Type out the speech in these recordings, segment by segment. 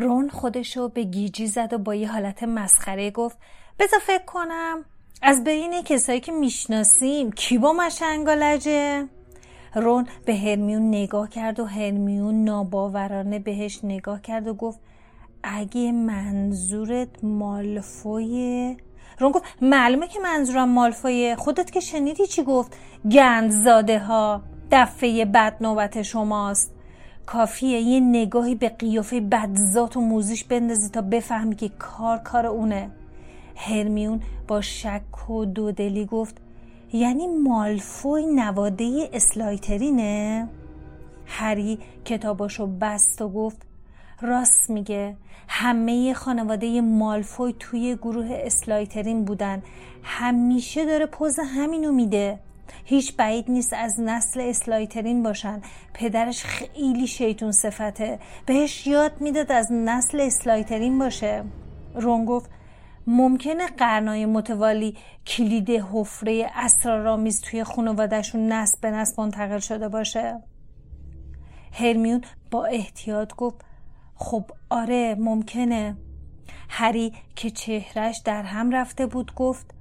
رون خودشو به گیجی زد و با یه حالت مسخره گفت بذار فکر کنم از بین کسایی که می‌شناسیم کی با مشنگالجه؟ رون به هرمیون نگاه کرد و هرمیون ناباورانه بهش نگاه کرد و گفت اگه منظورت مالفویه؟ رون گفت معلومه که منظورم مالفویه. خودت که شنیدی چی گفت؟ گندزاده ها دفعه بد نوبت شماست. کافیه یه نگاهی به قیافه بدزات و موزیش بندازی تا بفهمی که کار کار اونه. هرمیون با شک و دودلی گفت یعنی مالفوی نواده اسلایترینه؟ هری کتاباشو بست و گفت راست میگه. همه خانواده مالفوی توی گروه اسلایترین بودن. همیشه داره پوز همینو میده. هیچ بعید نیست از نسل اسلایترین باشن. پدرش خیلی شیطون صفته. بهش یاد می‌داد از نسل اسلایترین باشه. رون گفت ممکنه قرنای متوالی کلید حفره اسرارآمیز توی خانوادهشون نسل به نسل منتقل شده باشه. هرمیون با احتیاط گفت خب آره ممکنه. هری که چهرش در هم رفته بود گفت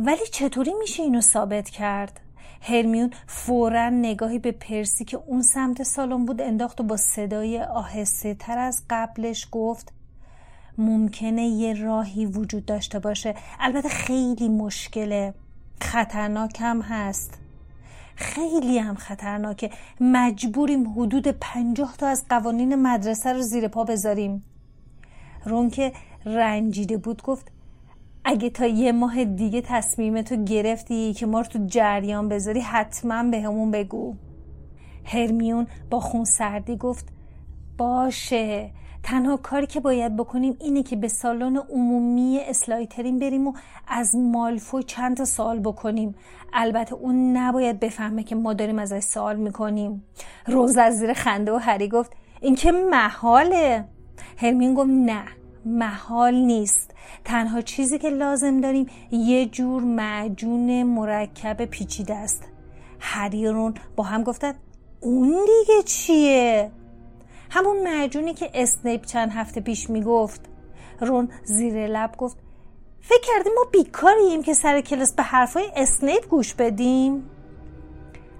ولی چطوری میشه اینو ثابت کرد؟ هرمیون فورا نگاهی به پرسی که اون سمت سالن بود انداخت و با صدای آهسته تر از قبلش گفت ممکنه یه راهی وجود داشته باشه. البته خیلی مشکله. خطرناک هم هست. خیلی هم خطرناکه. مجبوریم حدود پنجاه تا از قوانین مدرسه رو زیر پا بذاریم. رون که رنجیده بود گفت اگه تا یه ماه دیگه تصمیمتو گرفتی که ما رو تو جریان بذاری حتما به همون بگو. هرمیون با خون سردی گفت باشه تنها کاری که باید بکنیم اینه که به سالن عمومی اسلایترین بریم و از مالفوی چند تا سوال بکنیم. البته اون نباید بفهمه که ما داریم ازش سوال می‌کنیم. روز از زیر خنده و هری گفت این که محاله. هرمیون گفت نه. محال نیست تنها چیزی که لازم داریم یه جور معجون مرکب پیچیده است هریرون با هم گفتن اون دیگه چیه؟ همون معجونی که اسنیپ چند هفته پیش می‌گفت رون زیر لب گفت فکر کردیم ما بیکاریم که سر کلاس به حرفای اسنیپ گوش بدیم؟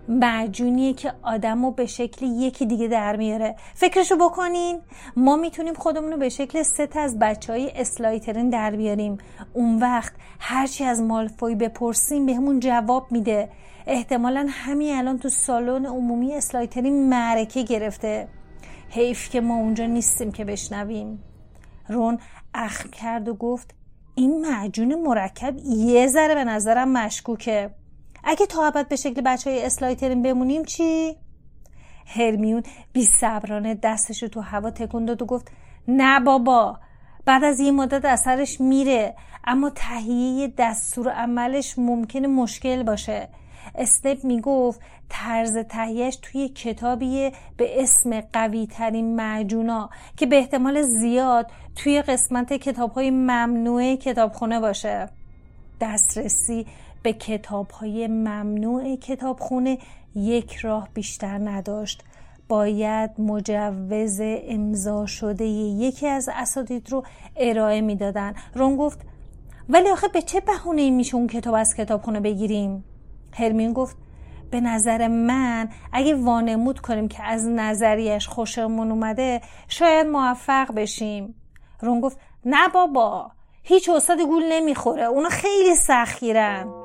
معجونیه که آدم رو به شکل یکی دیگه در میاره. فکرشو بکنین. ما می‌تونیم خودمون رو به شکل ست از بچه های اسلایترین در بیاریم. اون وقت هرچی از مالفوی بپرسیم به همون جواب میده. احتمالا همین الان تو سالن عمومی اسلایترین معرکه گرفته. حیف که ما اونجا نیستیم که بشنویم. رون اخم کرد و گفت این معجون مرکب یه ذره به نظرم مشکوکه. اگه تا ابد به شکل بچه های اسلایترین بمونیم چی؟ هرمیون بی صبرانه دستش تو هوا تکون داد و گفت نه بابا بعد از یه مدت اثرش میره اما تهیه دستور عملش ممکنه مشکل باشه اسنپ می‌گفت طرز تهیهش توی کتابیه به اسم قوی ترین معجونا که به احتمال زیاد توی قسمت کتاب های ممنوع کتابخونه باشه دسترسی به کتاب های ممنوع کتابخونه یک راه بیشتر نداشت. باید مجوز امضا شده یکی از اساتید رو ارائه می‌دادن. رون گفت ولی آخه به چه بهونه میشه اون کتاب از کتابخونه بگیریم؟ هرمین گفت به نظر من اگه وانمود کنیم که از نظریش خوشمون اومده شاید موفق بشیم. رون گفت نه بابا هیچ استاد گول نمی‌خوره اونا خیلی سخیرن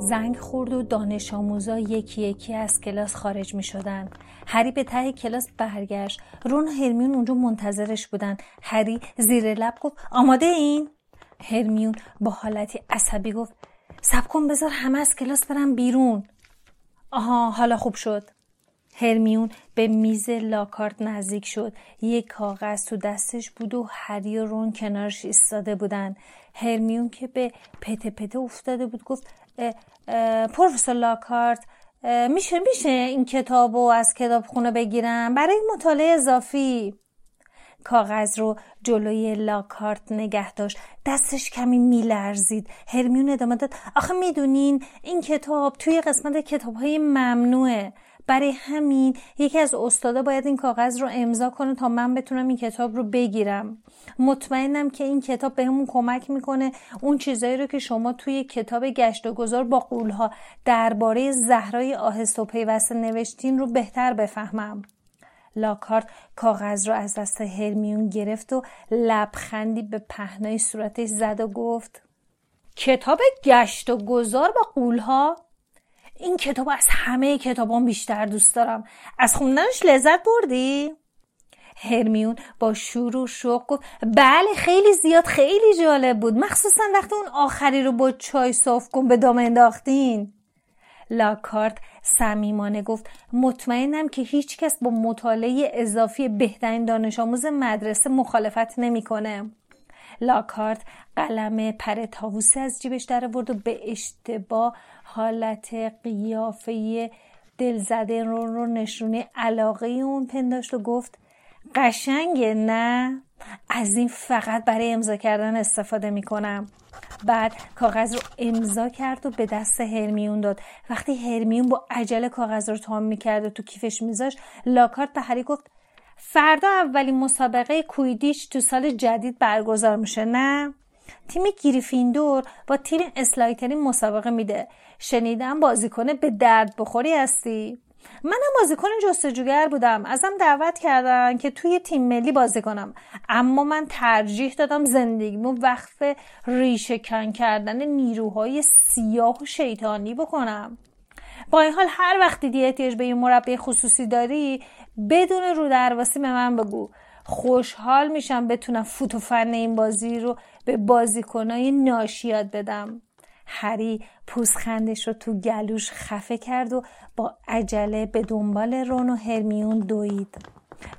زنگ خورد و دانش آموزا یکی یکی از کلاس خارج می شدن. هری به ته کلاس برگشت. رون و هرمیون اونجا منتظرش بودن. هری زیر لب گفت آماده این؟ هرمیون با حالتی عصبی گفت سب کن بذار همه از کلاس برم بیرون. آها حالا خوب شد. هرمیون به میز لاکارت نزدیک شد یک کاغذ تو دستش بود و هری و رون کنارش ایستاده بودن هرمیون که به پته پته افتاده بود گفت پروفسور لاکارت میشه میشه این کتاب رو از کتاب خونه بگیرم؟ برای مطالعه اضافی. کاغذ رو جلوی لاکارت نگه داشت. دستش کمی میلرزید. هرمیون ادامه داد. آخه می‌دونین این کتاب توی قسمت کتاب های ممنوعه. برای همین یکی از استادا باید این کاغذ رو امضا کنه تا من بتونم این کتاب رو بگیرم. مطمئنم که این کتاب بهمون کمک می‌کنه. اون چیزایی رو که شما توی کتاب گشت و گذار با قولها درباره زهرای آهست و پیوسته نوشتین رو بهتر بفهمم. لاکارت کاغذ رو از دست هرمیون گرفت و لبخندی به پهنای صورتش زد و گفت کتاب گشت و گذار با قولها؟ این کتاب از همه کتابان بیشتر دوست دارم از خوندنش لذت بردی؟ هرمیون با شور و شوق گفت بله خیلی زیاد خیلی جالب بود مخصوصا وقتی اون آخری رو با چای صاف کن به دام انداختین لاکارت صمیمانه گفت مطمئنم که هیچکس با مطالعه اضافی بهترین دانش آموز مدرسه مخالفت نمی‌کنه. لاکارت قلم پر تاووسی از جیبش در آورد و به اشتباه حالت قیافه دلزده رو رو نشونه علاقه اون پنداشت و گفت قشنگه نه؟ از این فقط برای امضا کردن استفاده می‌کنم. بعد کاغذ رو امضا کرد و به دست هرمیون داد. وقتی هرمیون با عجله کاغذ رو تام می‌کرد و تو کیفش میذاش لاکارت به هری گفت فردا اولین مسابقه کویدیش تو سال جدید برگزار میشه نه؟ تیم گریفیندور با تیم اسلایترین مسابقه میده. شنیدم بازیکن به درد بخوری هستی. منم بازیکن جستجوگر بودم. ازم دعوت کردن که توی تیم ملی بازی کنم. اما من ترجیح دادم زندگیمو وقف ریشه کن کردن نیروهای سیاه و شیطانی بکنم. با این حال هر وقت دیدی به یه مربی خصوصی داری بدون رو درواسی به من بگو. خوشحال میشم بتونم فوت و فن این بازی رو به بازیکنای ناشی یاد بدم. هری پوزخندش رو تو گلوش خفه کرد و با عجله به دنبال رون و هرمیون دوید.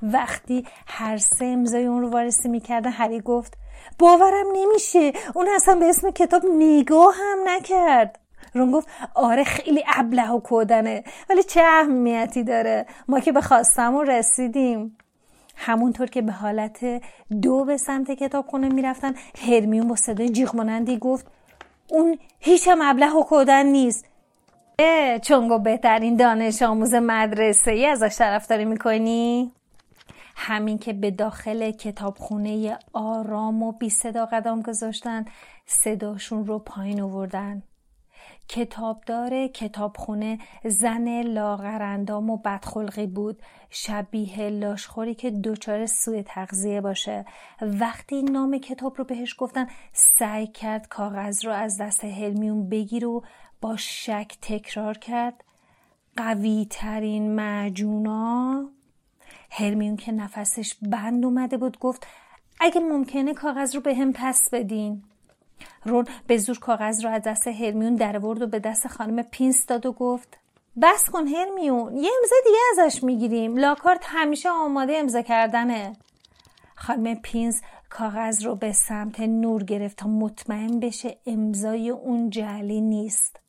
وقتی هر سه امضای اون رو وارسی می‌کردن هری گفت باورم نمیشه. اون اصلا به اسم کتاب نگاه هم نکرد. رون گفت آره خیلی ابله و کودنه. ولی چه اهمیتی داره؟ ما که به خواستمون رسیدیم. همونطور که به حالت دو به سمت کتابخونه می‌رفتن هرمیون با صدای جیغ مانندی گفت اون هیچ هم ابله و کودن نیست چون گو بهترین دانش آموز مدرسه ای ازش طرفداری می‌کنی؟ همین که به داخل کتابخونه آرام و بی صدا قدم گذاشتن صداشون رو پایین آوردن کتابدار کتابخونه زن لاغرندام و بدخلقی بود. شبیه لاشخوری که دچار سوء تغذیه باشه. وقتی نام کتاب رو بهش گفتن سعی کرد کاغذ رو از دست هلمیون بگیر و با شک تکرار کرد. قوی ترین معجونا؟ هرمیون که نفسش بند اومده بود گفت اگه ممکنه کاغذ رو به هم پس بدین. رون به زور کاغذ رو از دست هرمیون درآورد و به دست خانم پینس داد و گفت بس کن هرمیون یه امضا دیگه ازش می‌گیریم. لاکهارت همیشه آماده امضا کردنه. خانم پینس کاغذ رو به سمت نور گرفت تا مطمئن بشه امضای اون جعلی نیست.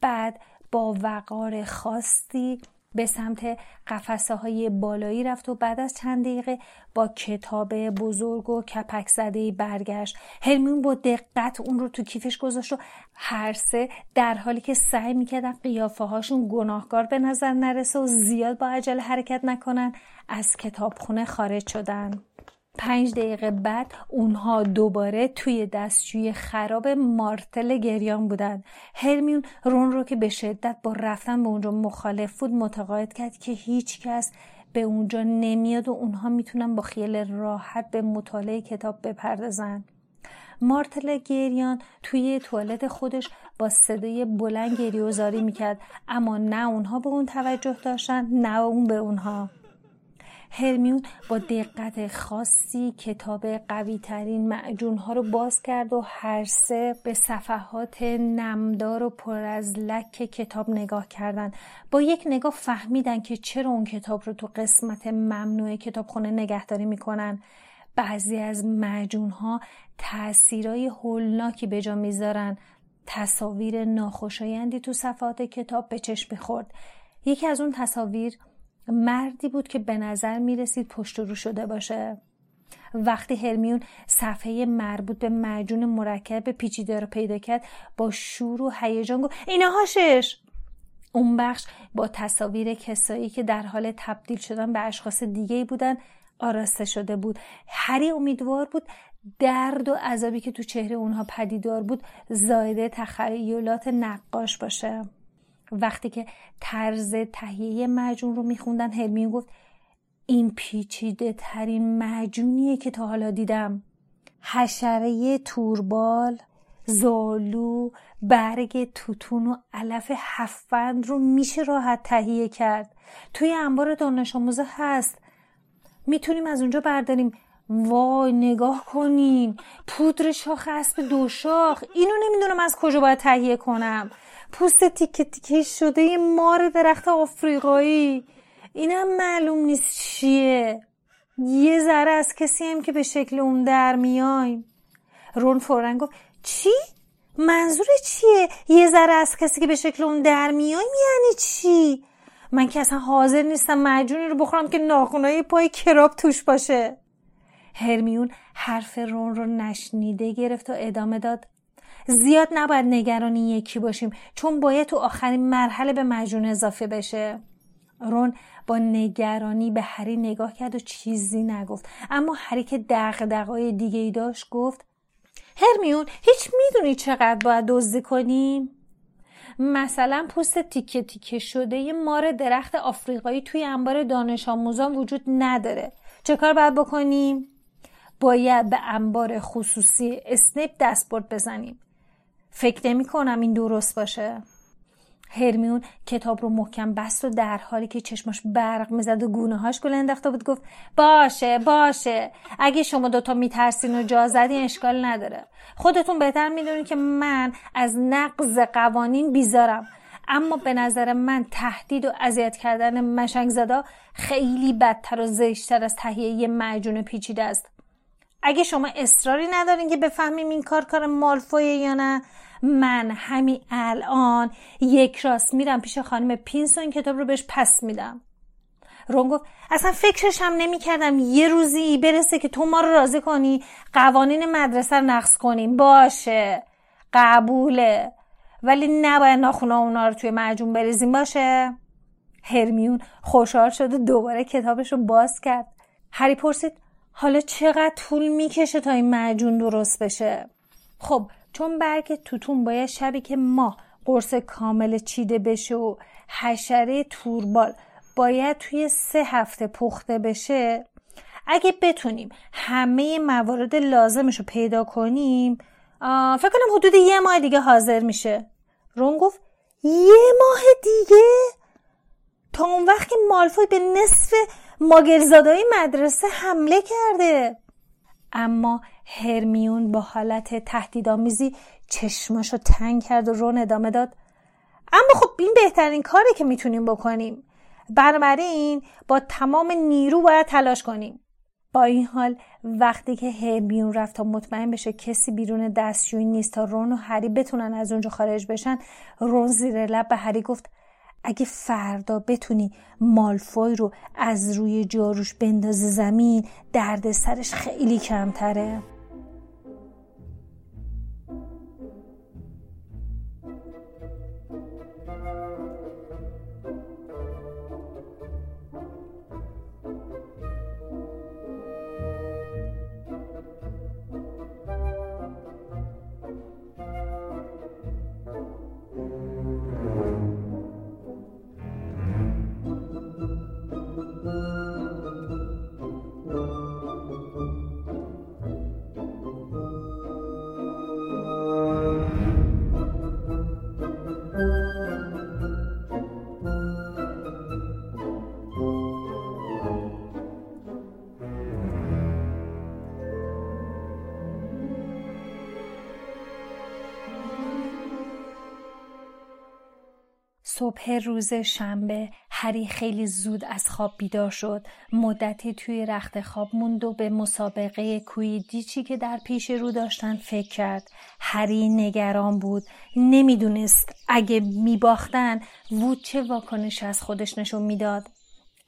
بعد با وقار خاصی به سمت قفسه های بالایی رفت و بعد از چند دقیقه با کتاب بزرگ و کپک زده برگشت. هرمیون با دقت اون رو تو کیفش گذاشت و هر سه در حالی که سعی می‌کردن قیافه هاشون گناهکار به نظر نرسه و زیاد با عجله حرکت نکنن از کتابخونه خارج شدن. پنج دقیقه بعد اونها دوباره توی دستشوی خراب مارتل گریان بودن. هرمیون رون رو که به شدت با رفتن به اونجا مخالف بود متقاعد کرد که هیچ کس به اونجا نمیاد و اونها می‌تونن با خیال راحت به مطالعه کتاب بپردازن. مارتل گریان توی توالت خودش با صدای بلند گریوزاری می‌کرد اما نه اونها به اون توجه داشتن نه اون به اونها. هرمیون با دقت خاصی کتاب قوی ترین معجون ها رو باز کرد و هر سه به صفحات نمدار و پر از لک کتاب نگاه کردن با یک نگاه فهمیدن که چرا اون کتاب رو تو قسمت ممنوع کتابخونه نگهداری می‌کنن. بعضی از معجون ها تاثیرای هولناکی به جا می‌ذارن. تصاویر ناخوشایندی تو صفحات کتاب به چشم خورد یکی از اون تصاویر مردی بود که به نظر می رسید پشت رو شده باشه. وقتی هرمیون صفحه مربوط به معجون مرکب پیچیده رو پیدا کرد با شور و هیجان گفت اینا هاشش اون بخش با تصاویر کسایی که در حال تبدیل شدن به اشخاص دیگه بودن آراسته شده بود. هری امیدوار بود درد و عذابی که تو چهره اونها پدیدار بود زایده تخیلات نقاش باشه. وقتی که طرز تهیه معجون رو میخوندن هرمیون گفت این پیچیده ترین معجونیه که تا حالا دیدم. حشره توربال زالو برگ توتون و علف هفند رو میشه راحت تهیه کرد. توی انبار دانش آموزه هست. می‌تونیم از اونجا برداریم. وای نگاه کنین. پودر شاخ اسب دو شاخ. اینو نمی‌دونم از کجا باید تهیه کنم. پوست تیکه تیکه شده مار درخت آفریقایی اینم معلوم نیست چیه یه ذره از کسی هم که به شکل اون در میایم رون فورن گفت چی؟ منظور چیه؟ یه ذره از کسی که به شکل اون در میایم یعنی چی؟ من که اصلا حاضر نیستم معجونی رو بخورم که ناخونای پای کراب توش باشه هرمیون حرف رون رو نشنیده گرفت و ادامه داد زیاد نباید نگرانی یکی باشیم چون باید تو آخرین مرحله به مجون اضافه بشه رون با نگرانی به هری نگاه کرد و چیزی نگفت اما هری که دقدقای دیگه ای داشت گفت هرمیون هیچ می‌دونی چقدر باید دزدی کنیم؟ مثلا پوست تیکه تیکه شده یه مار درخت آفریقایی توی انبار دانش آموزان وجود نداره چه کار باید بکنیم؟ باید به انبار خصوصی اسنیپ دستبرد بزنیم فکر نمی کنم این درست باشه. هرمیون کتاب رو محکم بست و در حالی که چشماش برق می‌زد و گونه هاش گل انداخته بود گفت باشه باشه. اگه شما دوتا میترسین و جا زدین اشکال نداره. خودتون بهتر می‌دونین که من از نقض قوانین بیزارم. اما به نظر من تهدید و اذیت کردن مشنگ زدا خیلی بدتر و زشتر از تهیه یه معجون پیچیده است. اگه شما اصراری ندارین که بفهمیم این کار کار مالفویه یا نه من همین الان یک راست میرم پیش خانم پینس و این کتاب رو بهش پس میدم. رون گفت اصلا فکرش هم نمی کردم یه روزی برسه که تو ما رو راضی کنی قوانین مدرسه رو نقص کنیم. باشه. قبوله. ولی نباید ناخونا اونا رو توی معجون بریزیم. باشه؟ هرمیون خوشحال شد و دوباره کتابش رو باز کرد. هری پرسید حالا چقدر طول می‌کشه تا این معجون درست بشه؟ خب چون برگ توتون باید شبی که ما قرص کامل چیده بشه و حشره توربال باید توی سه هفته پخته بشه اگه بتونیم همه موارد لازمش رو پیدا کنیم فکر کنم حدود یه ماه دیگه حاضر میشه. رون گفت یه ماه دیگه؟ تا اون وقت که مالفوی به نصف ماگرزادای مدرسه حمله کرده. اما هرمیون با حالت تهدیدآمیزی چشماشو تنگ کرد و رون ادامه داد. اما خب این بهترین کاره که می‌تونیم بکنیم. بنابراین با تمام نیرو باید تلاش کنیم. با این حال وقتی که هرمیون رفت تا مطمئن بشه کسی بیرون دستشویی نیست تا رون و هری بتونن از اونجا خارج بشن رون زیر لب به هری گفت اگه فردا بتونی مالفوی رو از روی جاروش بندازی زمین درد سرش خیلی کمتره. صبح روز شنبه هری خیلی زود از خواب بیدار شد. مدتی توی رخت خواب موند و به مسابقه کویدیچی که در پیش رو داشتن فکر کرد. هری نگران بود. نمی‌دونست اگه میباختن وود چه واکنش از خودش نشون می‌داد.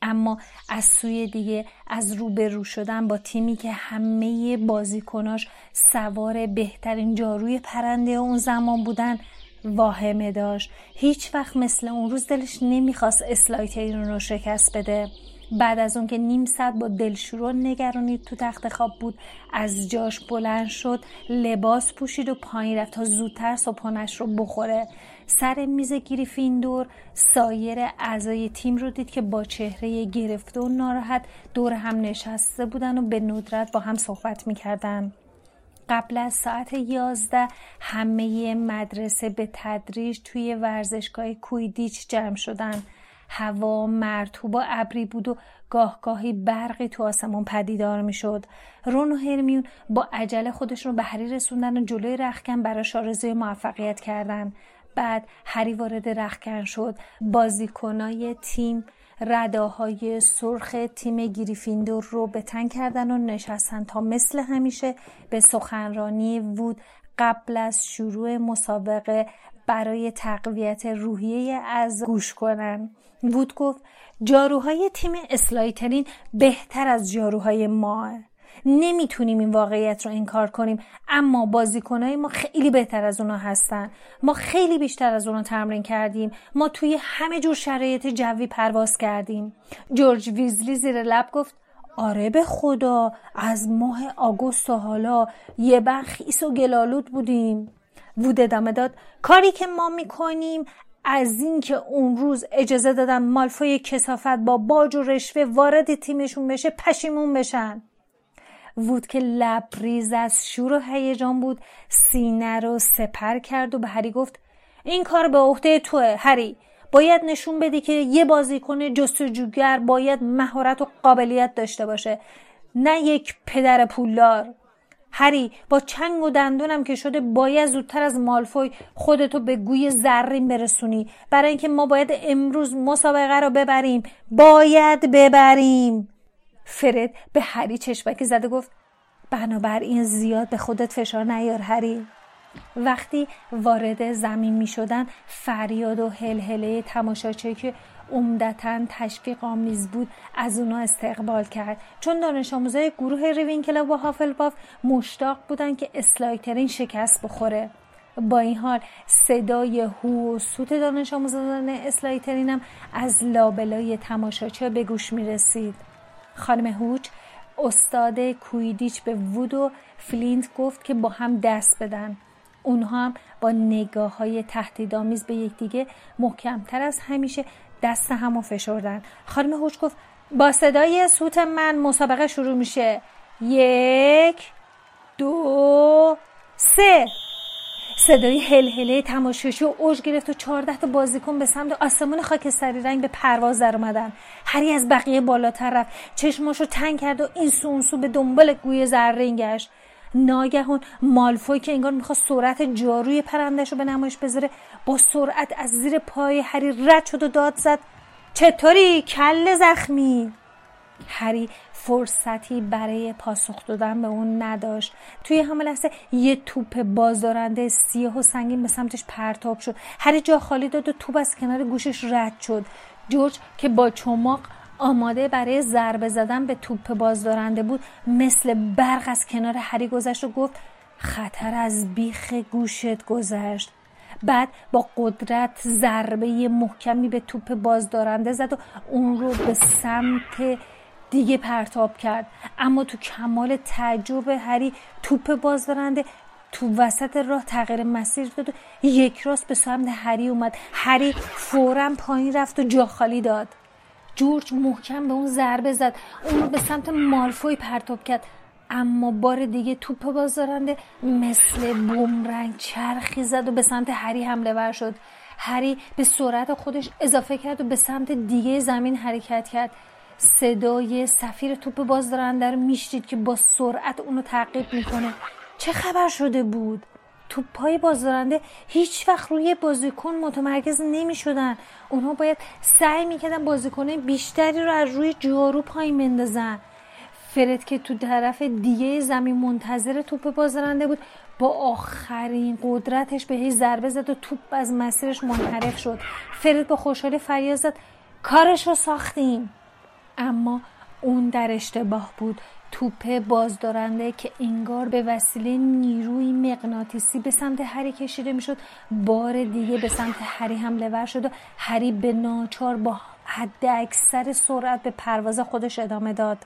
اما از سوی دیگه از روبرو شدن با تیمی که همه بازیکناش سوار بهترین جاروی پرنده اون زمان بودن واهمه داشت. هیچ وقت مثل اون روز دلش نمی‌خواست اسلایترین رو شکست بده. بعد از اون که نیم ساعت با دلشور نگرانی تو تخت خواب بود از جاش بلند شد لباس پوشید و پایین رفت تا زودتر صبحانش رو بخوره. سر میز گریفیندور سایر اعضای تیم رو دید که با چهره گرفته و ناراحت دور هم نشسته بودن و به ندرت با هم صحبت می‌کردن. قبل از ساعت یازده همه مدرسه به تدریج توی ورزشگاه کویدیچ جمع شدن. هوا مرتوب و ابری بود و گاه گاهی برقی تو آسمون پدیدار می‌شد. رون و هرمیون با عجله خودشون رو به هری رسوندن و جلوی رخکن براش آرزوی موفقیت کردن. بعد هری وارد رخکن شد. بازیکنای تیم رداهای سرخ تیم گریفیندور رو به تن کردن و نشستن تا مثل همیشه به سخنرانی وود قبل از شروع مسابقه برای تقویت روحیه از گوش کنن. وود گفت جاروهای تیم اسلایترین بهتر از جاروهای ما. نمی‌تونیم این واقعیت رو انکار کنیم اما بازیکنهای ما خیلی بهتر از اونا هستن. ما خیلی بیشتر از اونا تمرین کردیم. ما توی همه جور شرایط جوی پرواز کردیم. جورج ویزلی زیر لب گفت آره به خدا از ماه آگوست و حالا یه بر خیس و گلالود بودیم. وود ادامه داد کاری که ما می‌کنیم از اینکه اون روز اجازه دادم مالفای کسافت با باج و رشوه وارد تیمشون بشه پشیمون بشن. وود که لبریز از شور و هیجان بود. سینه رو سپر کرد و به هری گفت این کار به عهده توه هری. باید نشون بدی که یه بازیکن جستجوگر باید مهارت و قابلیت داشته باشه نه یک پدر پولدار. هری با چنگ و دندونم که شده باید زودتر از مالفوی خودتو به گوی زرین برسونی. برای اینکه ما باید امروز مسابقه رو ببریم. باید ببریم. فرد به هری چشمکی زده گفت بنابراین زیاد به خودت فشار نیار هری. وقتی وارد زمین می شدن فریاد و هلهله تماشاچه که عمدتا تشویق آمیز بود از اونا استقبال کرد. چون دانش آموزای گروه ریوینکلا و هافلپاف مشتاق بودن که اسلایترین شکست بخوره. با این حال صدای هو و سوت دانش آموزان اسلایترین از لابلای تماشاچیا به گوش می رسید. خانم هوچ استاد کوییدیچ به وود و فلینت گفت که با هم دست بدن. اونها هم با نگاه های تهدیدآمیز به یکدیگه محکمتر از همیشه دست همو فشردن. خانم هوچ گفت با صدای سوت من مسابقه شروع میشه. یک دو سه. صدای هلهله تماشاشی اوج گرفت و چهارده تا بازیکن به سمت آسمون خاکستری رنگ به پرواز در اومدن. هری از بقیه بالاتر رفت. چشماشو تنگ کرد و این سو سو به دنبال گوی زرین گشت. ناگهان مالفوی که انگار می‌خواست سرعت جاروی پرندش رو به نمایش بذاره با سرعت از زیر پای هری رد شد و داد زد. چطوری کل زخمی؟ هری فرصتی برای پاسخ دادن به اون نداشت. توی همه لحظه یه توپ بازدارنده سیاه و سنگین به سمتش پرتاب شد. هری جا خالی داد و توپ از کنار گوشش رد شد. جورج که با چماق آماده برای ضربه زدن به توپ بازدارنده بود مثل برق از کنار هری گذشت و گفت خطر از بیخ گوشت گذشت. بعد با قدرت ضربه محکمی به توپ بازدارنده زد و اون رو به سمت دیگه پرتاب کرد. اما تو کمال تعجب هری توپ بازدارنده تو وسط راه تغییر مسیر داد و یک راست به سمت هری اومد. هری فورا پایین رفت و جا خالی داد. جورج محکم به اون ضربه زد. اون رو به سمت مالفوی پرتاب کرد. اما بار دیگه توپ بازدارنده مثل بومرنگ چرخی زد و به سمت هری حمله ور شد. هری به سرعت خودش اضافه کرد و به سمت دیگه زمین حرکت کرد. صدای سفیر توپ بازدارنده رو میشنید که با سرعت اونو تعقیب می‌کنه. چه خبر شده بود؟ توپای بازدارنده هیچ وقت روی بازیکن متمرکز نمی شدن اونها باید سعی می‌کردن بازیکنه بیشتری رو از روی جارو پایین بندازن. فرد که تو طرف دیگه زمین منتظر توپ بازدارنده بود با آخرین قدرتش بهش ضربه زد و توپ از مسیرش منحرف شد. فرد با خوشحالی فریاد زد کارش رو ساختیم. اما اون در اشتباه بود. توپ بازدارنده که انگار به وسیله نیروی مغناطیسی به سمت هری کشیده می‌شد بار دیگه به سمت هری حمله ور شد و هری به ناچار با حد اکثر سرعت به پرواز خودش ادامه داد.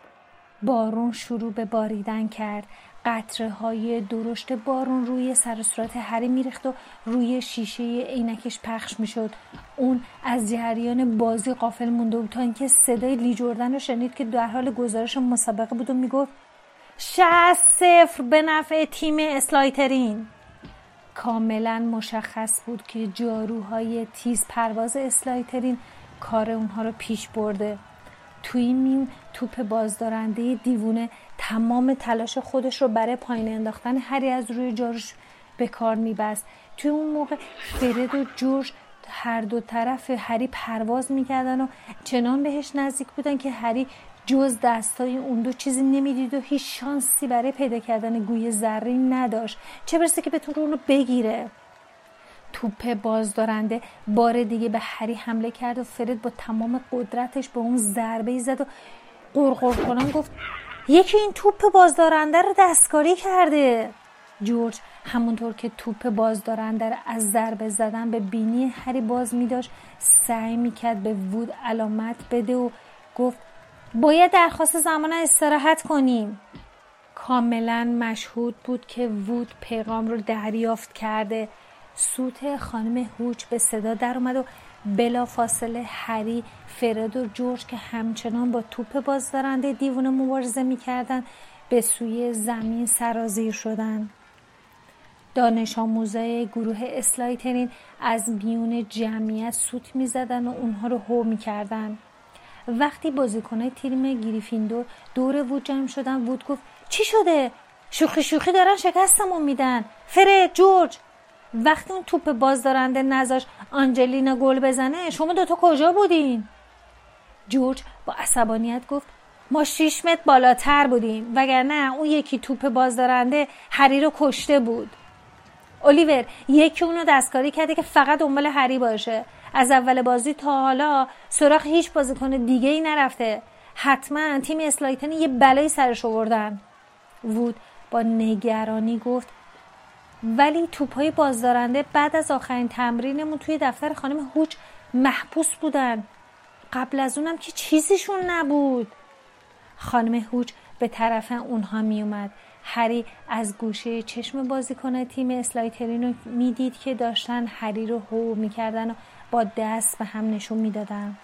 بارون شروع به باریدن کرد. قطره های درشت بارون روی سر صورت هری میریخت و روی شیشه عینکش پخش می‌شد. اون از جریان بازی قافل مونده بود تا اینکه صدای لی جردن رو شنید که در حال گزارش مسابقه بود و می‌گفت شست صفر به نفع تیم اسلایترین. کاملا مشخص بود که جاروهای تیز پرواز اسلایترین کار اونها رو پیش برده. توی میون توپ بازدارنده دیوونه تمام تلاش خودش رو برای پایین انداختن هری از روی جارش به کار میبست. توی اون موقع فرد و جورج هر دو طرف هری پرواز می‌کردن و چنان بهش نزدیک بودن که هری جز دستای اون دو چیزی نمی‌دید و هیچ شانسی برای پیدا کردن گوی زرین نداشت. چه برسه که بتون رو بگیره. توپ بازدارنده بار دیگه به هری حمله کرد و فرد با تمام قدرتش به اون ضربه زد و قرقر کنان گفت یکی این توپ بازدارنده رو دستکاری کرده. جورج همونطور که توپ بازدارنده رو از ضربه زدن به بینی هری باز می داشت سعی می‌کرد به وود علامت بده و گفت باید درخواست زمان استراحت کنیم. کاملا مشهود بود که وود پیغام رو دریافت کرده. سوت خانم هوچ به صدا در اومد و بلا فاصله هری فرد و جورج که همچنان با توپ بازدارنده دیوونه مبارزه می‌کردن به سوی زمین سرازیر شدن. دانش آموزای گروه اسلایترین از میون جمعیت سوت می‌زدن و اونها رو هو می‌کردن. وقتی بازیکنهای تیم گریفیندور دور وود جمع شدن وود گفت چی شده؟ شوخی شوخی دارن شکستمون میدن. فرد جورج! وقتی اون توپ بازدارنده نذاش آنجلینا گل بزنه شما دوتا کجا بودین؟ جورج با عصبانیت گفت ما شیش متر بالاتر بودیم وگرنه اون یکی توپ بازدارنده هری رو کشته بود. الیور یکی اونو دستکاری کرده که فقط دنبال هری باشه. از اول بازی تا حالا سراغ هیچ بازیکن دیگه ای نرفته. حتما تیم اسلایتن یه بلایی سرش آوردن. وود با نگرانی گفت ولی توپای بازدارنده بعد از آخرین تمرینمون توی دفتر خانم هوچ محبوس بودن. قبل از اونم که چیزیشون نبود. خانم هوچ به طرف اونها می اومد هری از گوشه چشم بازیکن تیم اسلایترین رو می‌دید که داشتن هری رو هو می‌کردن و با دست به هم نشون می‌دادن.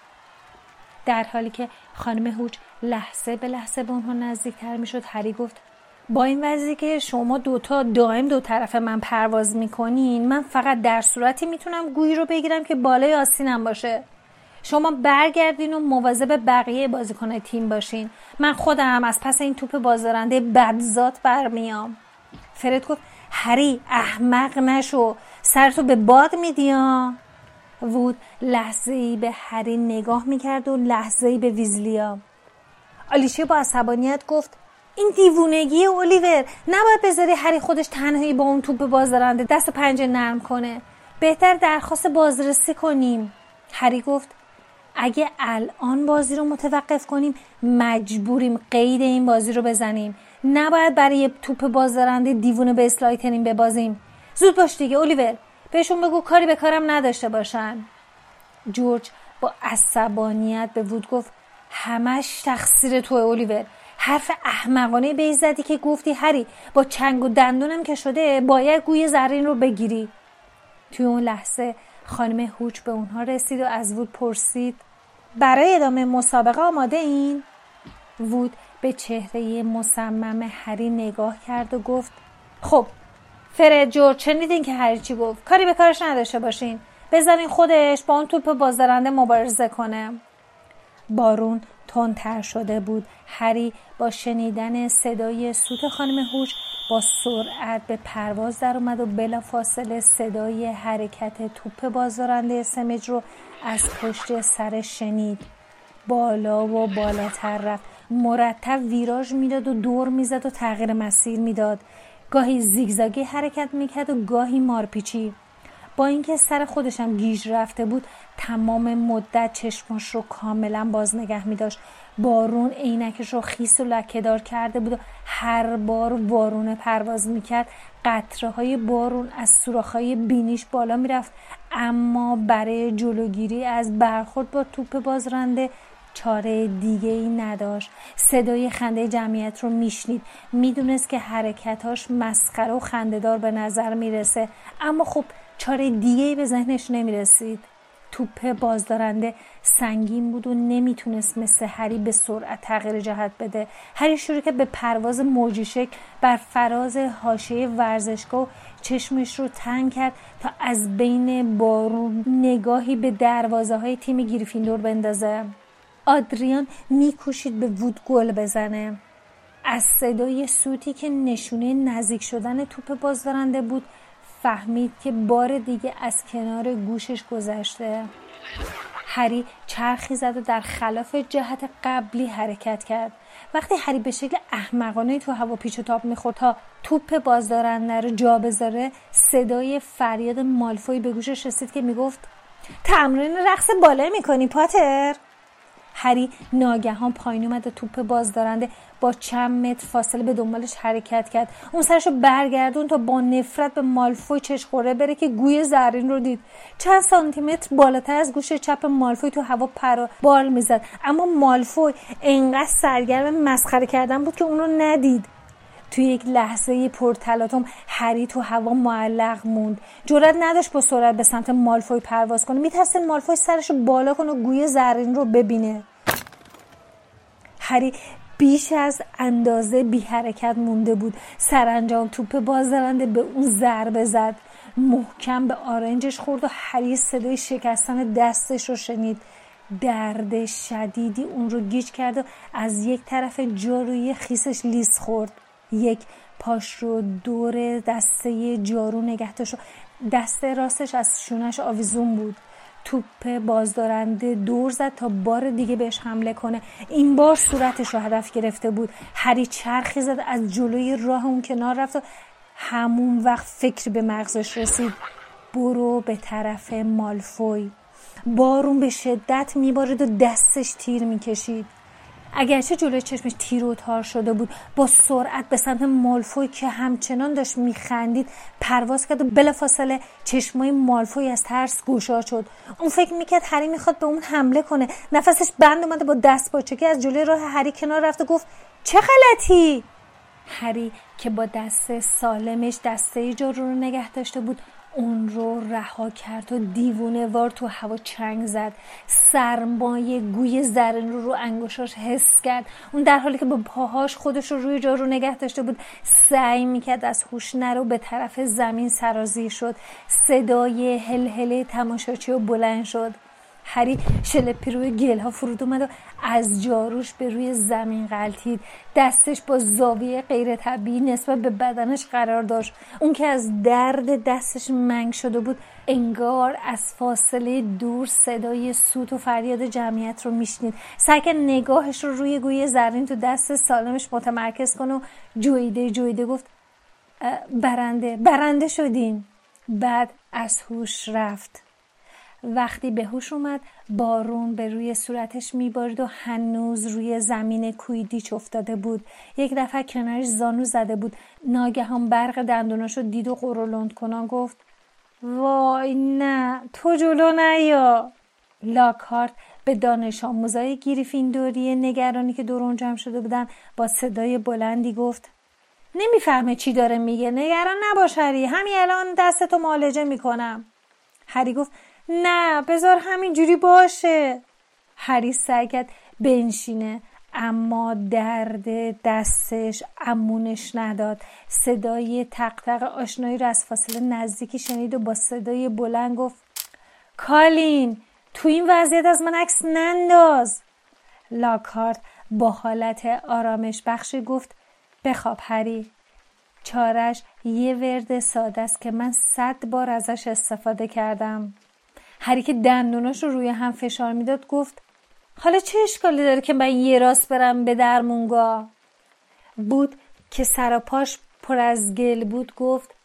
در حالی که خانم هوچ لحظه به لحظه به اونها نزدیکتر می‌شد هری گفت با این وضعی که شما دوتا دائم دو طرف من پرواز می‌کنین من فقط در صورتی می‌تونم گویی رو بگیرم که بالای آستینم باشه. شما برگردین و مواظب بقیه بازیکن تیم باشین. من خودم از پس این توپ بازدارنده بدزاد برمیام. فرد گفت هری احمق نشو. سرتو به باد میدیا وود لحظه ای به هری نگاه می‌کرد و لحظه ای به ویزلیا. آلیشه با عصبانیت گفت این دیوونگی اولیور نباید بذاری هری خودش تنهایی با اون توپ بازدارنده دست پنجه نرم کنه. بهتر درخواست بازرسی کنیم. هری گفت اگه الان بازی رو متوقف کنیم مجبوریم قید این بازی رو بزنیم. نباید برای توپ بازدارنده دیوونه به اسلایتنین ببازیم. زود باش دیگه اولیور. بهشون بگو کاری به کارم نداشته باشن. جورج با عصبانیت به وود گفت همش تقصیر تو اولیور. حرف احمقانه به زدی که گفتی هری با چنگ و دندونم که شده باید گوی زرین رو بگیری. توی اون لحظه خانم هوچ به اونها رسید و از وود پرسید برای ادامه مسابقه آماده این؟ وود به چهره مصمم هری نگاه کرد و گفت خب فرد جورج شنیدین که هری چی گفت؟ کاری به کارش نداشته باشین. بزنین خودش با اون توپ بازدارنده مبارزه کنه. بارون تندتر شده بود. هری با شنیدن صدای سوت خانم هوش با سرعت به پرواز در اومد و بلا فاصله صدای حرکت توپ بازدارنده سمج رو از پشت سر شنید. بالا و بالاتر رفت. مرتب ویراژ می‌داد و دور می‌زد و تغییر مسیر می‌داد. گاهی زیگزاگی حرکت می‌کرد و گاهی مارپیچی. با اینکه سر خودشم گیج رفته بود تمام مدت چشماش رو کاملا باز نگه می داشت بارون عینکش رو خیس و لکهدار کرده بود و هر بار بارون پرواز می‌کرد. قطره های بارون از سوراخ های بینیش بالا می‌رفت. اما برای جلوگیری از برخورد با توپ بازرنده چاره دیگه ای نداشت. صدای خنده جمعیت رو میشنید. می‌دونست که حرکتاش مسخره و خندهدار به نظر می‌رسه. اما خب چاره دیگه به ذهنش نمی‌رسید. توپ بازدارنده سنگین بود و نمی‌تونست مثل هری به سرعت تغییر جهت بده. هری شروع که به پرواز موجی شکل بر فراز حاشیه ورزشگاه چشمش رو تنگ کرد تا از بین بارون نگاهی به دروازه های تیم گریفیندور بندازه. آدریان میکوشید به وود گل بزنه. از صدای سوتی که نشونه نزدیک شدن توپ بازدارنده بود فهمید که بار دیگه از کنار گوشش گذشته. هری چرخی زد و در خلاف جهت قبلی حرکت کرد. وقتی هری به شکل احمقانه تو هوا پیچ و تاب می‌خورد تا توپ بازدارنده رو جا بذاره صدای فریاد مالفوی به گوشش رسید که می‌گفت تمرین رقص بالا می‌کنی پاتر؟ هری ناگهان پایین اومد و توپ بازدارنده با چند متر فاصله به دنبالش حرکت کرد. اون سرشو برگردون تا با نفرت به مالفوی چشخوره بره که گوی زرین رو دید. چند سانتی متر بالاتر از گوش چپ مالفوی تو هوا پر بال می‌زد. اما مالفوی انقدر سرگرم مسخره کردن بود که اون رو ندید. توی یک لحظه پرتلاطم هری تو هوا معلق موند. جرأت نداشت با سرعت به سمت مالفوی پرواز کنه. میترسید مالفوی سرش بالا کنه و گوی زرین رو ببینه. هری بیش از اندازه بی حرکت مونده بود. سرانجام توپ بازدارنده به اون ضربه زد. محکم به آرنجش خورد و هری صدای شکستن دستش رو شنید. درد شدیدی اون رو گیج کرد و از یک طرف جاروی خیسش لیز خورد. یک پاش رو دور دسته جارو نگه داشت. دست راستش از شونش آویزون بود. توپ بازدارنده دور زد تا بار دیگه بهش حمله کنه. این بار صورتش رو هدف گرفته بود. هری چرخی زد از جلوی راه اون کنار رفت و همون وقت فکر به مغزش رسید. برو به طرف مالفوی. بارون به شدت میبارید و دستش تیر می‌کشید. اگرچه جلوی چشمش تیر و تار شده بود با سرعت به سمت مالفوی که همچنان داشت میخندید پرواز کرد و بلافاصله چشمای مالفوی از ترس گوشا شد. اون فکر می‌کرد هری می‌خواد به اون حمله کنه. نفسش بند اومده با دست باچکی از جلوی راه هری کنار رفت و گفت چه غلطی؟ هری که با دست سالمش دسته جارو رو نگه داشته بود اون رو رها کرد و دیوونه وار تو هوا چنگ زد. سرمایه گوی زرین رو رو انگشاش حس کرد. اون در حالی که با پاهاش خودش رو روی جا رو نگه داشته بود سعی می‌کرد از هوش نرو به طرف زمین سرازی شد. صدای هلهله تماشاچی و بلند شد. هری شلپی روی گل ها فرود اومد و از جاروش به روی زمین غلطید دستش با زاویه غیر طبیعی نسبت به بدنش قرار داشت. اون که از درد دستش منگ شده بود انگار از فاصله دور صدای سوت و فریاد جمعیت رو میشنید. سعی نگاهش رو روی گوی زرین تو دست سالمش متمرکز کنه و جویده جویده گفت برنده برنده شدین. بعد از هوش رفت. وقتی به هوش اومد بارون به روی صورتش میبارید و هنوز روی زمین کویدیچ افتاده بود. یک دفعه کنارش زانو زده بود. ناگهان برق دندوناشو دید و قرولند کنان گفت وای نه تو جلو نیا. لاکارت به دانش آموزای گریفیندوری نگرانی که دور جمع شده بودن با صدای بلندی گفت نمی‌فهمه چی داره میگه. نگران نباش هری. همین الان دستتو معالجه می‌کنم. هری گفت نه بذار همینجوری باشه. هری سعی کرد بنشینه اما درد دستش امونش نداد. صدای تقتق آشنایی رو از فاصله نزدیکی شنید و با صدای بلند گفت کالین تو این وضعیت از من عکس ننداز. لاکارت با حالت آرامش بخشی گفت بخواب هری. چارش یه ورد ساده است که من صد بار ازش استفاده کردم. هری که دندوناش رو روی هم فشار می‌داد گفت حالا چه اشکالی داره که من یه راست برم به درمونگاه بود که سر پاش پر از گل بود گفت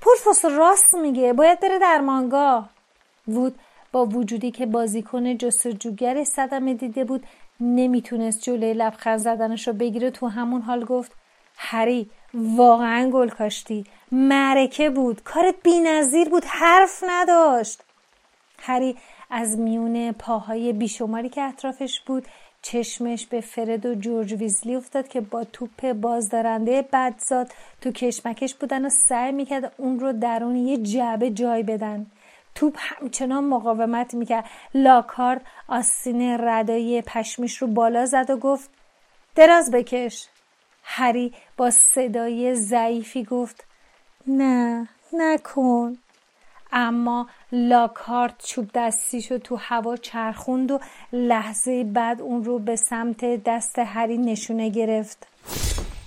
پورفوس راست میگه باید بره درمانگاه وود با وجودی که بازیکن جستجوگر صدمه دیده بود نمی‌تونست جلوی لبخند زدنش رو بگیره تو همون حال گفت هری واقعا گل کاشتی. معرکه بود کارت بینظیر بود حرف نداشت. هری از میون پاهای بیشماری که اطرافش بود چشمش به فرد و جورج ویزلی افتاد که با توپ بازدارنده بدزاد تو کشمکش بودن و سعی می‌کرد اون رو درون یه جعبه جای بدن. توپ همچنان مقاومت می‌کرد. لاکارد آستین ردایی پشمیش رو بالا زد و گفت دراز بکش. هری با صدای ضعیفی گفت نه نکن. اما لاکارت چوب دستیشو تو هوا چرخوند و لحظه بعد اون رو به سمت دست هری نشونه گرفت.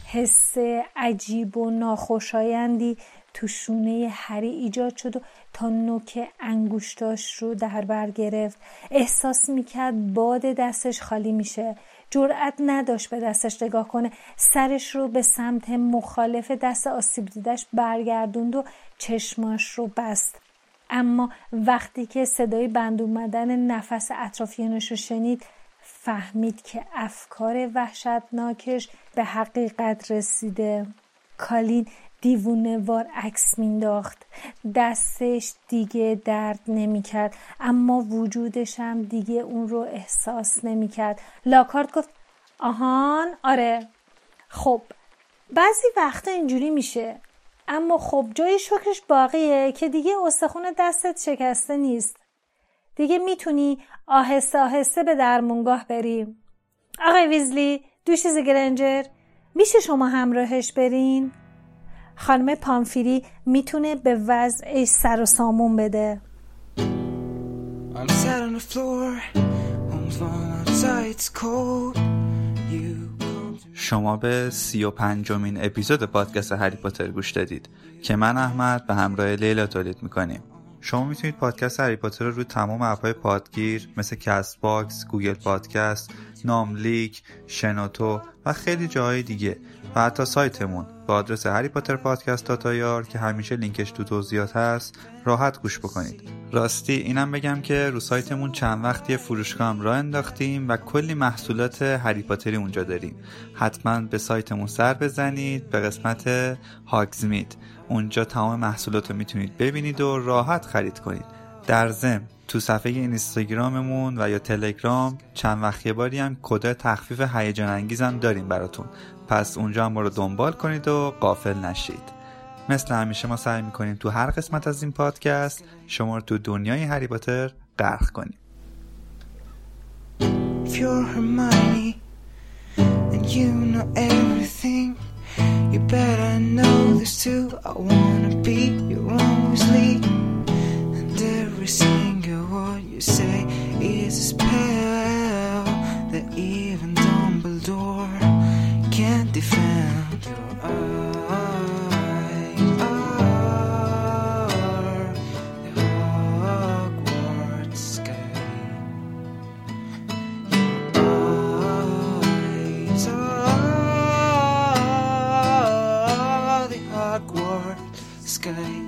حس عجیب و ناخوشایندی تو شونه هری ایجاد شد و تا نوک انگوشتاش رو در بر گرفت. احساس می‌کرد باد دستش خالی میشه. جرأت نداشت به دستش نگاه کنه. سرش رو به سمت مخالف دست آسیب دیدش برگردوند و چشماش رو بست. اما وقتی که صدای بند اومدن نفس اطرافیانش رو شنید فهمید که افکار وحشتناکش به حقیقت رسیده. کالین دیوونه وار عکس مینداخت دستش دیگه درد نمی‌کرد اما وجودش هم دیگه اون رو احساس نمی‌کرد. لاکارد گفت آهان آره. خب بعضی وقتا اینجوری میشه. اما خب جای شکرش باقیه که دیگه استخون دستت شکسته نیست. دیگه می‌تونی آهسته آهسته به درمونگاه بری. آقای ویزلی دوشیز گرنجر. میشه شما همراهش برین؟ خانم پامفری می‌تونه به وضعش سر و سامون بده. شما به سی و پنجمین اپیزود پادکست هری پاتر گوش دادید که من احمد به همراه لیلا تولید می‌کنیم. شما می‌تونید پادکست هری پاتر رو روی تمام app های پادگیر مثل Castbox، Google Podcast، ناملیک، شنوتو و خیلی جاهای دیگه و حتی سایتمون با آدرس Harry Potter Podcast dot ir که همیشه لینکش تو توضیحات هست راحت گوش بکنید. راستی اینم بگم که رو سایتمون چند وقتی فروشگاه هم راه انداختیم و کلی محصولات هری پاتری اونجا داریم. حتما به سایتمون سر بزنید به قسمت هاگزمید. اونجا تمام محصولات رو می‌تونید ببینید و راحت خرید کنید. در ضمن تو صفحه اینستاگراممون و یا تلگرام چند وقت یه باری هم کد تخفیف هیجان انگیزم داریم براتون. پس اونجا هم رو دنبال کنید و قافل نشید. مثل همیشه ما سعی می‌کنیم تو هر قسمت از این پادکست شما رو تو دنیای هری پاتر غرق کنیم. Say is is pale that even Dumbledore can't defend your eyes are the Hogwarts sky. Your eyes are the Hogwarts sky.